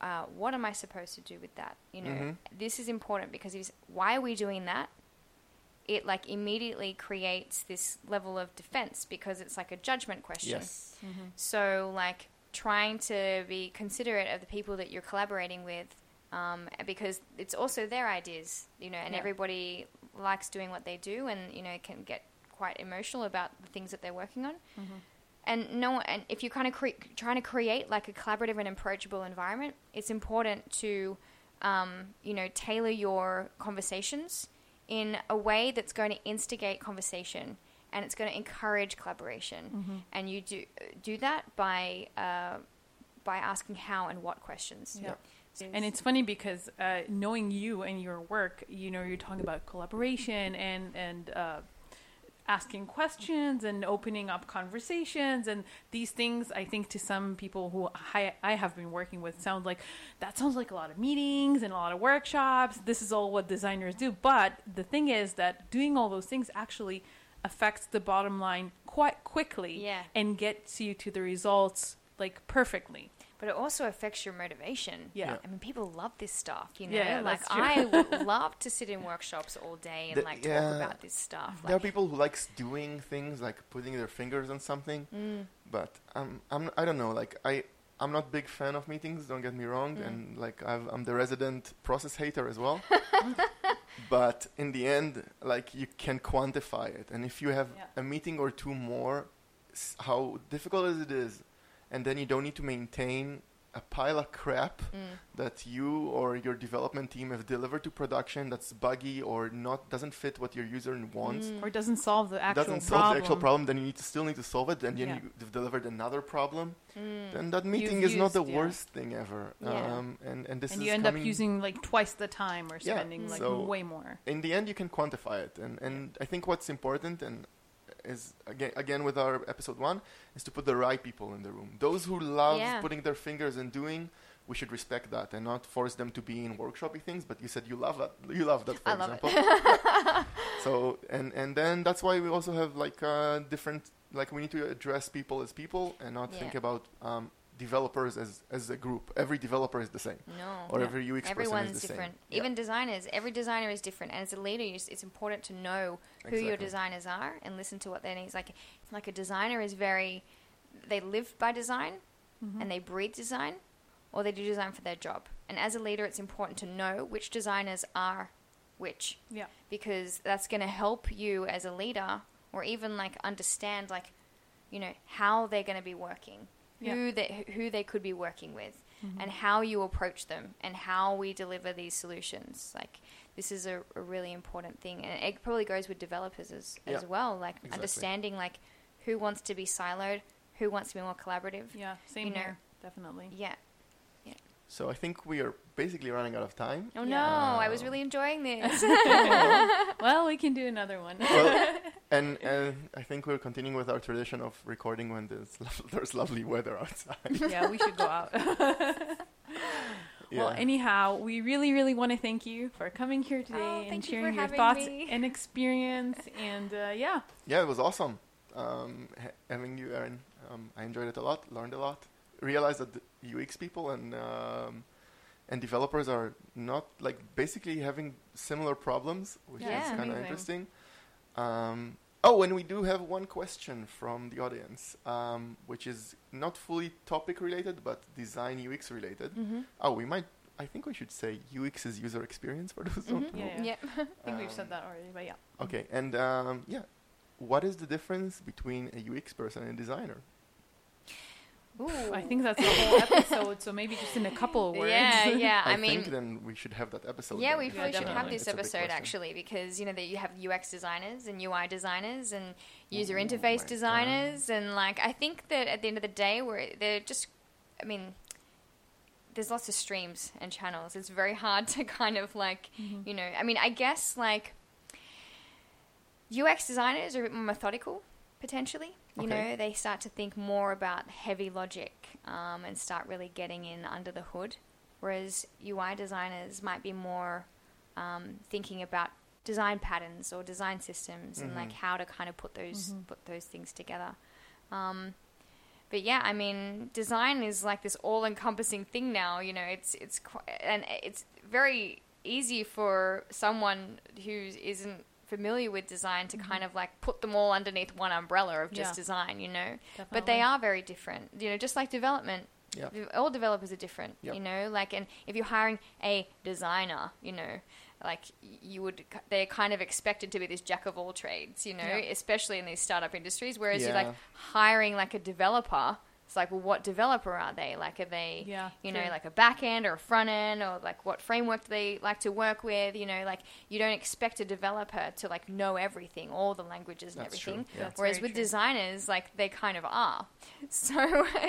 Uh, what am I supposed to do with that? You know, Mhm. this is important because if, why are we doing that? It like immediately creates this level of defense because it's like a judgment question. Yes. So like trying to be considerate of the people that you're collaborating with, um, because it's also their ideas, you know, and Yeah. everybody likes doing what they do, and you know can get quite emotional about the things that they're working on. And no, and if you're kind of cre- trying to create like a collaborative and approachable environment, it's important to, um, you know, tailor your conversations in a way that's going to instigate conversation and it's going to encourage collaboration. And you do do that by uh, by asking how and what questions. Yeah. And it's funny because uh, knowing you and your work, you know, you're talking about collaboration and and uh, asking questions and opening up conversations and these things. I think to some people who I, I have been working with sound like that sounds like a lot of meetings and a lot of workshops. This is all what designers do. But the thing is that doing all those things actually affects the bottom line quite quickly Yeah. and gets you to the results like perfectly. But it also affects your motivation. Yeah. Yeah. I mean, people love this stuff, you know. Yeah, like. I would love to sit in workshops all day and The- like yeah. talk about this stuff. there are people who likes doing things like putting their fingers on something, mm, but um, I'm I don't know. Like I I'm not big fan of meetings. Don't get me wrong, Mm. and like I've, I'm the resident process hater as well. but in the end, like you can quantify it, and if you have Yeah. a meeting or two more, s- how difficult as it is, and then you don't need to maintain a pile of crap mm, that you or your development team have delivered to production that's buggy or not doesn't fit what your user wants mm. Or doesn't solve the actual problem. doesn't problem. solve the actual problem, then you need to still need to solve it, and then Yeah. you've delivered another problem. Mm. Then that meeting You've is not the yeah. worst thing ever. Yeah. Um, and and this and is you end coming up using like twice the time or Yeah, spending like so- way more. in the end you can quantify it, and and I think what's important and is again again with our episode one is to put the right people in the room. Those who love Yeah. putting their fingers and doing. We should respect that and not force them to be in workshopy things. But you said you love that. You love that, for I love it. example. so and and then that's why we also have like uh, different like we need to address people as people and not think about um, developers as as a group. Every developer is the same, No. or Yeah. every UX person Everyone's is the different. same. Yeah, Even designers, every designer is different. And as a leader, you s- it's important to know who your designers are and listen to what their needs. Like, like a designer is very, they live by design Mm-hmm. and they breathe design, or they do design for their job. And as a leader, it's important to know which designers are which, Yeah. because that's going to help you as a leader, or even like understand like, you know, how they're going to be working, Yeah. who they who they could be working with, mm-hmm. and how you approach them, and how we deliver these solutions. Like this is a, a really important thing, and it probably goes with developers as as well. Like Exactly. understanding like who wants to be siloed, who wants to be more collaborative. Yeah, same You know. here, definitely. Yeah. So I think we are basically running out of time. Oh Yeah. no, I was really enjoying this. well, we can do another one. well, and and I think we're continuing with our tradition of recording when there's lo- there's lovely weather outside. yeah, we should go out. Well, Yeah. anyhow, we really, really want to thank you for coming here today Oh, and thank you for sharing your having thoughts me. and experience. And uh, yeah, Yeah, it was awesome. Um, ha- having you, Aaron, um, I enjoyed it a lot. Learned a lot. Realized that the UX people and um, and developers are not like basically having similar problems, which Yeah, is it's kind of amazing. interesting. Um, oh, and we do have one question from the audience, um, which is not fully topic related, but design UX related. mm-hmm. Oh, we might. I think we should say UX is user experience for those who don't Mhm. know. Yeah, yeah. I think we've Um, said that already, but yeah. Okay, and um, yeah, what is the difference between a UX person and a designer? Ooh. I think that's a whole episode, so maybe just in a couple of words. Yeah, yeah. I, I, mean, think then we should have that episode. yeah, then. we Yeah, should have this It's a big episode actually because you know that you have UX designers and UI designers and user Oh my interface God. designers and like I think that at the end of the day, we're they're just, I mean, there's lots of streams and channels. It's very hard to kind of like, Mm-hmm. you know, I mean, I guess like UX designers are a bit more methodical potentially. You Okay. know, they start to think more about heavy logic um, and start really getting in under the hood, whereas UI designers might be more um, thinking about design patterns or design systems and like Mhm. how to kind of put those Mhm. put those things together. Um, but yeah, I mean, design is like this all-encompassing thing now. You know, it's it's qu- and it's very easy for someone who isn't familiar with design to mm-hmm. kind of like put them all underneath one umbrella of just Yeah. design. You know, but they are very different. You know, just like development. Yeah. All developers are different, Yep. you know. Like, and if you're hiring a designer, you know, like you would, they're kind of expected to be this jack of all trades, you know, Yeah. especially in these startup industries. Whereas you're like hiring like a developer, it's like, well, what developer are they? Like, are they, Yeah, you know, like a back end or a front end, or like what framework do they like to work with? You know, like you don't expect a developer to like know everything, all the languages and That's true, everything. yeah. Whereas with true. designers, like they kind of are. So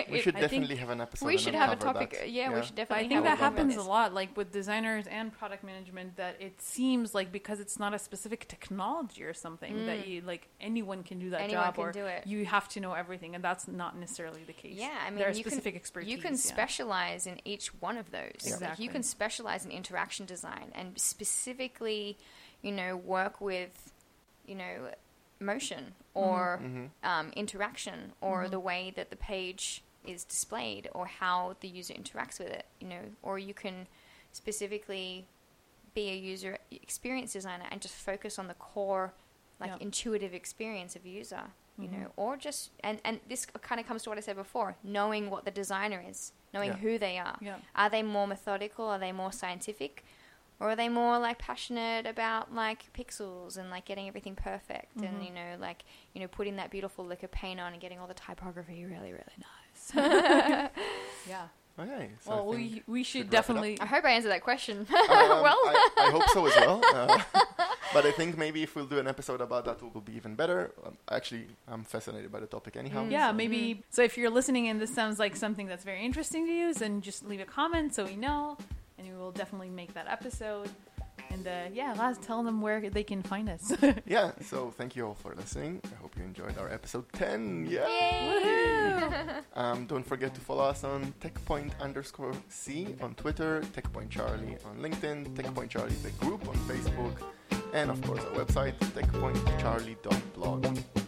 We it- should I think definitely have an episode. we should have a topic. that. Yeah, we should But definitely. I think have that a topic on happens a lot, like with designers and product management, that it seems like because it's not a specific technology or something that you like anyone can do that Mm. Anyone job, can or do it. you have to know everything, and that's not necessarily the case. Yeah, I mean, there are you can- expertise. You can yeah. specialize in each one of those. Like, you can specialize in interaction design and specifically, you know, work with, you know, motion or Mhm. um, interaction or the way that the page is displayed or how the user interacts with it. You know, or you can specifically be a user experience designer and just focus on the core, like Yeah. intuitive experience of user. You know, or just and and this kind of comes to what I said before: knowing what the designer is, knowing Yeah. who they are. Yeah. Are they more methodical? Are they more scientific? Or are they more like passionate about like pixels and like getting everything perfect and Mhm. you know like you know putting that beautiful lick of paint on and getting all the typography really really nice. Yeah. Okay. So well, we we should should wrap it up. definitely. I hope I answered that question. Um, well, I, I hope so as well. Uh, but I think maybe if we'll do an episode about that, it will be even better. Um, actually, I'm fascinated by the topic anyhow. Mm. Yeah, so- maybe. So if you're listening and this sounds like something that's very interesting to you, then just leave a comment so we know, and we will definitely make that episode. And uh, yeah, Laz, tell them where they can find us. Yeah. So thank you all for listening. I hope you enjoyed our episode 10. Yeah. Yay! Um, don't forget to follow us on techpoint underscore C on Twitter, techpoint Charlie on LinkedIn, techpoint Charlie the group on Facebook, and of course our website techpointcharlie.blog.